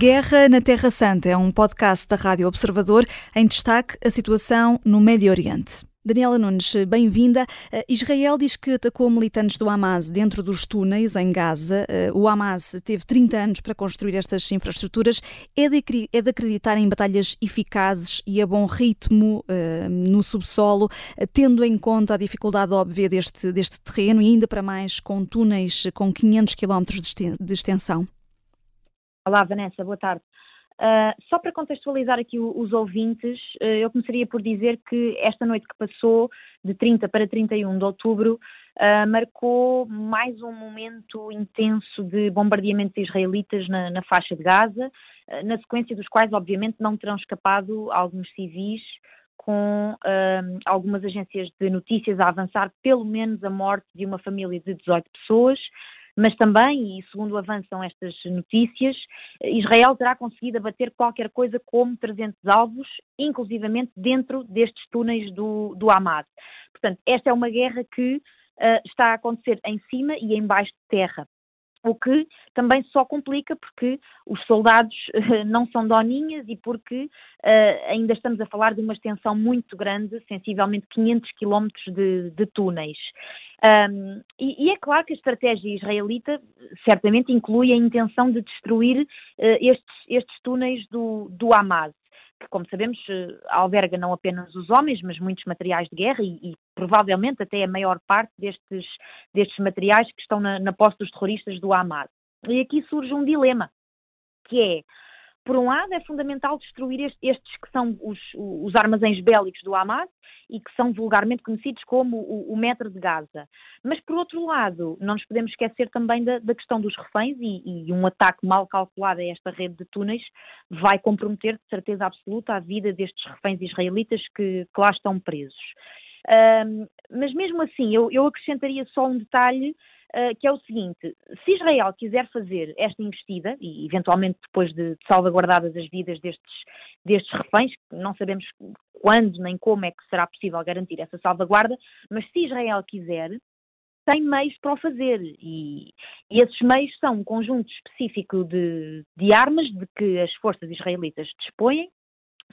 Guerra na Terra Santa é um podcast da Rádio Observador em destaque a situação no Médio Oriente. Daniela Nunes, bem-vinda. Eh, Israel diz que atacou militantes do Hamas dentro dos túneis em Gaza. Eh, o Hamas teve 30 anos para construir estas infraestruturas. É de, é de acreditar em batalhas eficazes e a bom ritmo uh, no subsolo, tendo em conta a dificuldade óbvia deste, deste terreno e ainda para mais com túneis com 500 quilómetros de extensão? Olá, Vanessa, boa tarde. Uh, só para contextualizar aqui os ouvintes, uh, eu começaria por dizer que esta noite que passou, de 30 para 31 de outubro, uh, marcou mais um momento intenso de bombardeamentos israelitas na, na faixa de Gaza, na sequência dos quais, obviamente, não terão escapado alguns civis, com algumas agências de notícias a avançar pelo menos a morte de uma família de 18 pessoas mas também, e segundo avançam estas notícias, Israel terá conseguido abater qualquer coisa como 300 alvos, inclusivamente dentro destes túneis do, do Hamas. Portanto, esta é uma guerra que uh, está a acontecer em cima e em baixo de terra o que também só complica porque os soldados uh, não são doninhas e porque uh, ainda estamos a falar de uma extensão muito grande, sensivelmente 500 quilómetros de, de, túneis. Um, e, e, é claro que a estratégia israelita certamente inclui a intenção de destruir uh, estes, estes, túneis do, do Hamas que, como sabemos, eh, alberga não apenas os homens, mas muitos materiais de guerra e, e provavelmente até a maior parte destes, destes materiais que estão na, na posse dos terroristas do Hamas. E aqui surge um dilema, que é por um lado, é fundamental destruir estes que são os, os, armazéns bélicos do Hamas e que são vulgarmente conhecidos como o, o, metro de Gaza. Mas, por outro lado, não nos podemos esquecer também da, da questão dos reféns e, e, um ataque mal calculado a esta rede de túneis vai comprometer, de certeza absoluta, a vida destes reféns israelitas que, que lá estão presos. Um, mas mesmo assim, eu, eu acrescentaria só um detalhe uh, que é o seguinte: se Israel quiser fazer esta investida, e eventualmente depois de, salvaguardadas as vidas destes, destes reféns, não sabemos quando nem como é que será possível garantir essa salvaguarda, mas se Israel quiser, tem meios para o fazer. E, e, esses meios são um conjunto específico de, de armas de que as forças israelitas dispõem,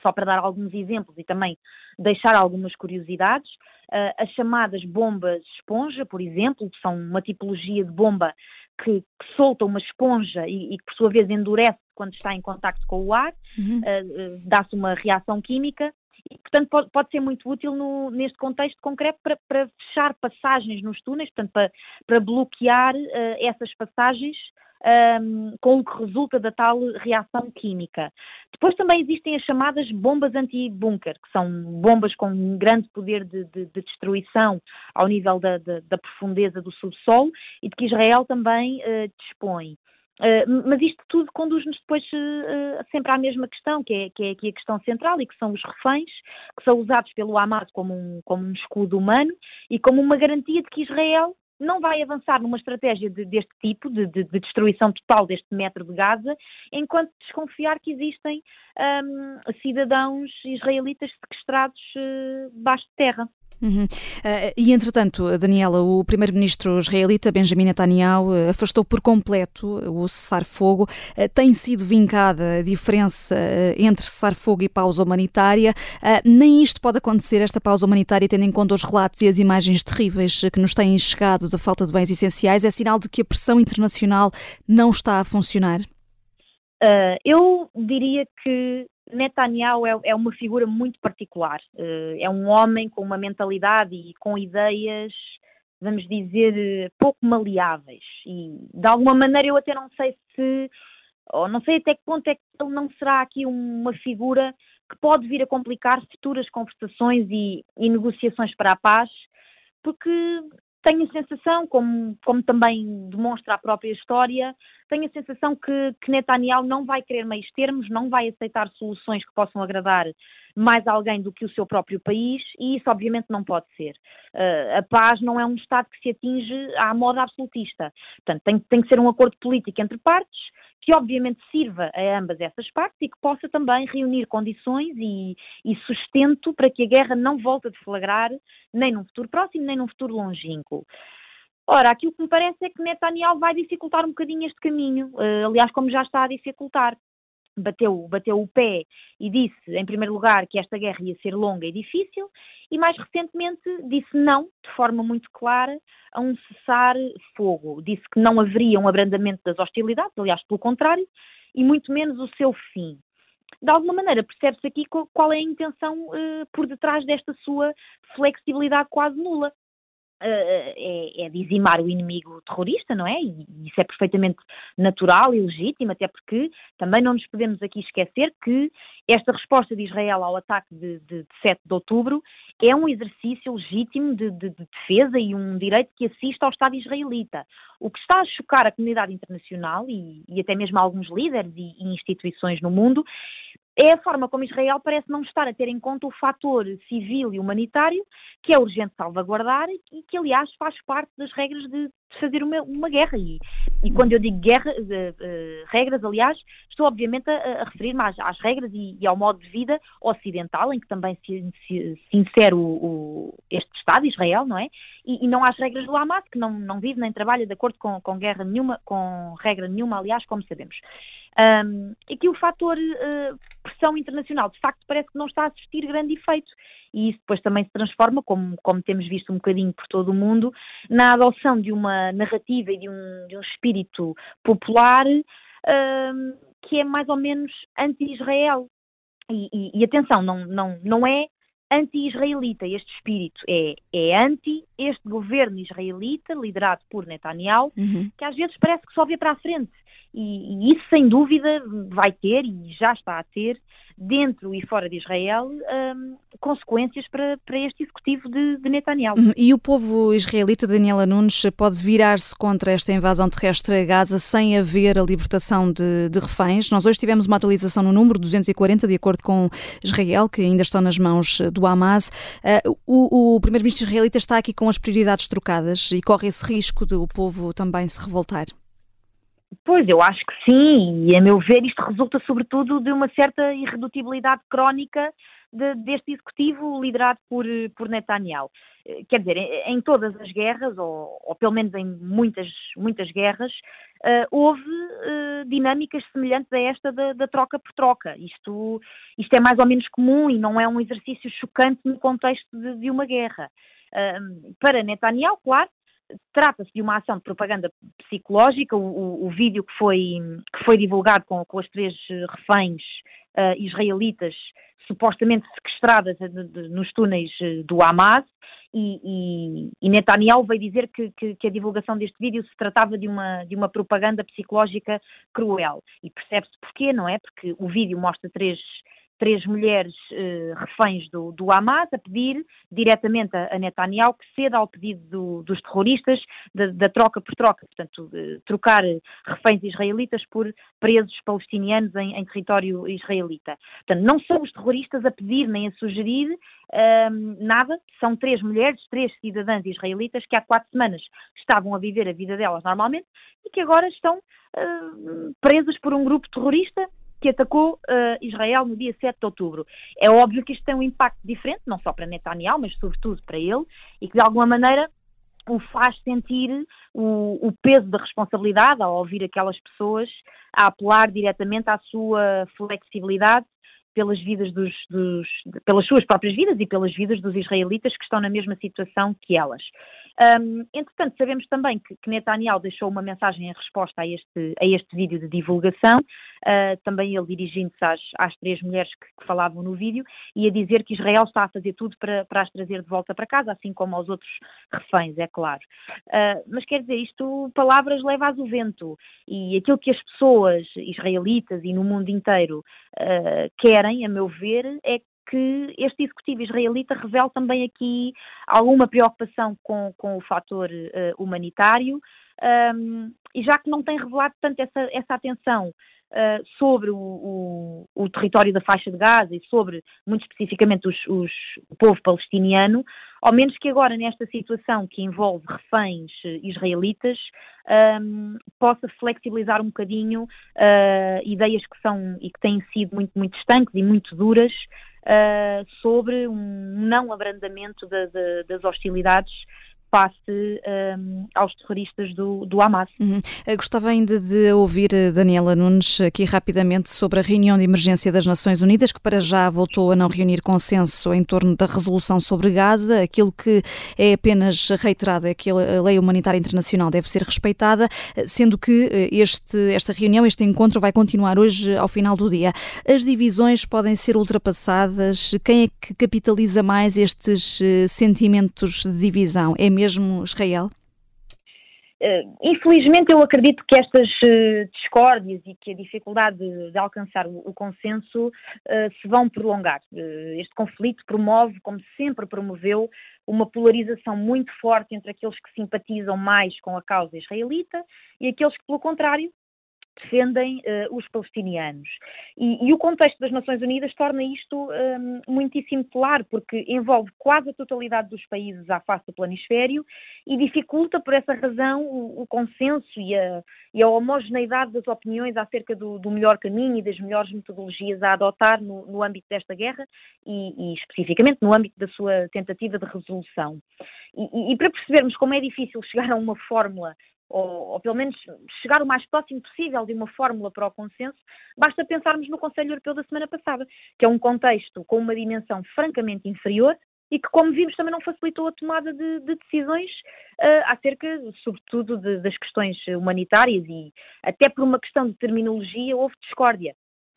só para dar alguns exemplos e também deixar algumas curiosidades, uh, as chamadas bombas esponja, por exemplo, que são uma tipologia de bomba que, que solta uma esponja e, e, que, por sua vez, endurece quando está em contacto com o ar, uhum. uh, uh, dá-se uma reação química. E, portanto, pode, pode, ser muito útil no, neste contexto concreto para, para, fechar passagens nos túneis, portanto, para, para bloquear essas passagens um, com o que resulta da tal reação química. Depois também existem as chamadas bombas anti-bunker, que são bombas com um grande poder de, de, de destruição ao nível da, da, da, profundeza do subsolo e de que Israel também uh, dispõe. Uh, mas isto tudo conduz-nos depois uh, sempre à mesma questão, que é, que é aqui a questão central, e que são os reféns, que são usados pelo Hamas como um, como um escudo humano e como uma garantia de que Israel não vai avançar numa estratégia de, deste tipo, de, de, de, destruição total deste metro de Gaza, enquanto desconfiar que existem um, cidadãos israelitas sequestrados uh, debaixo de terra. Uhum. Uh, e, entretanto, Daniela, o primeiro-ministro israelita Benjamin Netanyahu uh, afastou por completo o cessar-fogo. Uh, tem sido vincada a diferença entre cessar-fogo e pausa humanitária. nem isto pode acontecer, esta pausa humanitária, tendo em conta os relatos e as imagens terríveis que nos têm chegado da falta de bens essenciais. É sinal de que a pressão internacional não está a funcionar? eu diria que Netanyahu é, é, uma figura muito particular. Uh, é um homem com uma mentalidade e com ideias, vamos dizer, pouco maleáveis. E de alguma maneira eu até não sei se, ou não sei até que ponto é que ele não será aqui uma figura que pode vir a complicar futuras conversações e, e negociações para a paz, porque tenho a sensação, como, como também demonstra a própria história, tenho a sensação que, que Netanyahu não vai querer meios termos, não vai aceitar soluções que possam agradar mais alguém do que o seu próprio país e isso obviamente não pode ser. Uh, a paz não é um Estado que se atinge à moda absolutista. Portanto, tem, tem que ser um acordo político entre partes que obviamente sirva a ambas essas partes e que possa também reunir condições e, e, sustento para que a guerra não volte a deflagrar nem num futuro próximo, nem num futuro longínquo. Ora, aquilo que me parece é que Netanyahu vai dificultar um bocadinho este caminho, uh, aliás, como já está a dificultar. Bateu, bateu o pé e disse, em primeiro lugar, que esta guerra ia ser longa e difícil, e mais recentemente disse não, de forma muito clara, a um cessar-fogo. Disse que não haveria um abrandamento das hostilidades, aliás, pelo contrário, e muito menos o seu fim. De alguma maneira, percebe-se aqui qual é a intenção uh, por detrás desta sua flexibilidade quase nula. Uh, é, é, dizimar o inimigo terrorista, não é? E isso é perfeitamente natural e legítimo, até porque também não nos podemos aqui esquecer que esta resposta de Israel ao ataque de, de, de 7 de outubro é um exercício legítimo de, de, defesa e um direito que assiste ao Estado israelita. O que está a chocar a comunidade internacional e, e até mesmo alguns líderes e, e instituições no mundo é a forma como Israel parece não estar a ter em conta o fator civil e humanitário que é urgente salvaguardar e que, aliás, faz parte das regras de fazer uma, uma guerra. E, e, quando eu digo guerra, uh, uh, regras, aliás, estou obviamente a, a referir-me às, às, regras e, e, ao modo de vida ocidental, em que também se, se, se insere o, o, este Estado, Israel, não é? E, e, não às regras do Hamas, que não, não vive nem trabalha de acordo com, com guerra nenhuma, com regra nenhuma, aliás, como sabemos. Um, aqui o fator uh, pressão internacional, de facto, parece que não está a assistir grande efeito. E isso depois também se transforma, como, como temos visto um bocadinho por todo o mundo, na adoção de uma narrativa e de um, de um espírito popular que é mais ou menos anti-Israel. E, e, e, atenção, não, não, não é anti-israelita este espírito, é, é anti este governo israelita, liderado por Netanyahu, uhum. que às vezes parece que só vê para a frente e, e, isso sem dúvida vai ter e já está a ter dentro e fora de Israel um, consequências para, para este executivo de, de, Netanyahu. Uhum. E o povo israelita, Daniela Nunes, pode virar-se contra esta invasão terrestre a Gaza sem haver a libertação de, de, reféns? Nós hoje tivemos uma atualização no número 240, de acordo com Israel, que ainda estão nas mãos do Hamas. Uh, o, o primeiro-ministro israelita está aqui com as prioridades trocadas e corre esse risco de o povo também se revoltar. Pois, eu acho que sim, e a meu ver isto resulta sobretudo de uma certa irredutibilidade crónica de, deste executivo liderado por, por Netanyahu. Eh, quer dizer, em, em todas as guerras, ou, ou, pelo menos em muitas, muitas guerras, uh, houve uh, dinâmicas semelhantes a esta da, da, troca por troca. Isto, isto é mais ou menos comum e não é um exercício chocante no contexto de, de uma guerra. Uh, para Netanyahu, claro, trata-se de uma ação de propaganda psicológica. O, o, vídeo que foi, que foi divulgado com, com as três reféns uh, israelitas supostamente sequestradas nos túneis eh, do Hamas e, e, e Netanyahu veio dizer que, que, que, a divulgação deste vídeo se tratava de uma, de uma propaganda psicológica cruel. E percebe-se porquê, não é? Porque o vídeo mostra três três mulheres uh, reféns do, do, Hamas a pedir diretamente a, a Netanyahu que ceda ao pedido do, dos terroristas da, da, troca por troca, portanto, trocar reféns israelitas por presos palestinianos em, em, território israelita. Portanto, não são os terroristas a pedir nem a sugerir uh, nada, são três mulheres, três cidadãs israelitas que há quatro semanas estavam a viver a vida delas normalmente e que agora estão uh, presas por um grupo terrorista que atacou uh, Israel no dia 7 de outubro. É óbvio que isto tem um impacto diferente, não só para Netanyahu, mas sobretudo para ele, e que de alguma maneira o faz sentir o, o, peso da responsabilidade ao ouvir aquelas pessoas a apelar diretamente à sua flexibilidade pelas vidas dos, dos, pelas suas próprias vidas e pelas vidas dos israelitas que estão na mesma situação que elas. Um, entretanto, sabemos também que, que, Netanyahu deixou uma mensagem em resposta a este, a este vídeo de divulgação, uh, também ele dirigindo-se às, às, três mulheres que, que, falavam no vídeo, e a dizer que Israel está a fazer tudo para, para as trazer de volta para casa, assim como aos outros reféns, é claro. Uh, mas quer dizer, isto, palavras leva-as o vento, e aquilo que as pessoas israelitas e no mundo inteiro uh, querem, a meu ver, é que este executivo israelita revela também aqui alguma preocupação com, com o fator uh, humanitário, um, e já que não tem revelado tanto essa, essa atenção uh, sobre o, o, o, território da faixa de Gaza e sobre, muito especificamente, os, os, o povo palestiniano, ao menos que agora, nesta situação que envolve reféns uh, israelitas, um, possa flexibilizar um bocadinho uh, ideias que são e que têm sido muito, muito estanques e muito duras sobre um não abrandamento de, de, das hostilidades face um, aos terroristas do, do Hamas. Uhum. Gostava ainda de ouvir Daniela Nunes aqui rapidamente sobre a reunião de emergência das Nações Unidas, que para já voltou a não reunir consenso em torno da resolução sobre Gaza. Aquilo que é apenas reiterado é que a lei humanitária internacional deve ser respeitada, sendo que este, esta reunião, este encontro vai continuar hoje ao final do dia. As divisões podem ser ultrapassadas? Quem é que capitaliza mais estes sentimentos de divisão? É mesmo Israel? Uh, infelizmente, eu acredito que estas uh, discórdias e que a dificuldade de, alcançar o, consenso uh, se vão prolongar. este conflito promove, como sempre promoveu, uma polarização muito forte entre aqueles que simpatizam mais com a causa israelita e aqueles que, pelo contrário, defendem uh, os palestinianos. E, e, o contexto das Nações Unidas torna isto um, muitíssimo claro, porque envolve quase a totalidade dos países à face do planisfério e dificulta, por essa razão, o, o consenso e a, e a, homogeneidade das opiniões acerca do, do, melhor caminho e das melhores metodologias a adotar no, no âmbito desta guerra e, e, especificamente no âmbito da sua tentativa de resolução. E, e para percebermos como é difícil chegar a uma fórmula ou, ou, pelo menos chegar o mais próximo possível de uma fórmula para o consenso, basta pensarmos no Conselho Europeu da semana passada, que é um contexto com uma dimensão francamente inferior e que, como vimos, também não facilitou a tomada de, de decisões uh, acerca, sobretudo, de, das questões humanitárias e até por uma questão de terminologia houve discórdia.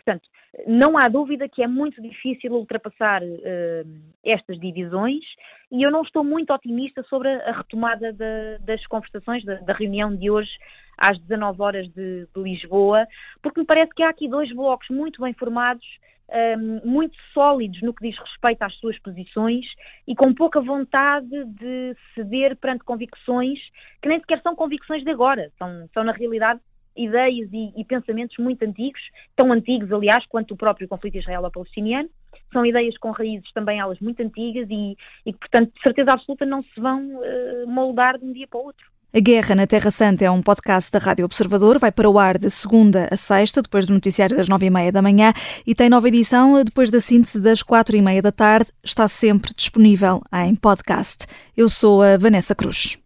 Portanto, não há dúvida que é muito difícil ultrapassar uh, estas divisões e eu não estou muito otimista sobre a, retomada das conversações, da, da, reunião de hoje às 19 horas de, de, Lisboa, porque me parece que há aqui dois blocos muito bem formados, um, ehm, muito sólidos no que diz respeito às suas posições e com pouca vontade de ceder perante convicções que nem sequer são convicções de agora, são, são na realidade ideias e, e, pensamentos muito antigos, tão antigos, aliás, quanto o próprio conflito israelo-palestiniano. São ideias com raízes também elas muito antigas e, e portanto, de certeza absoluta não se vão uh, moldar de um dia para o outro. A Guerra na Terra Santa é um podcast da Rádio Observador. Vai para o ar de segunda a sexta, depois do noticiário das nove e meia da manhã, e tem nova edição depois da síntese das quatro e meia da tarde. Está sempre disponível em podcast. Eu sou a Vanessa Cruz.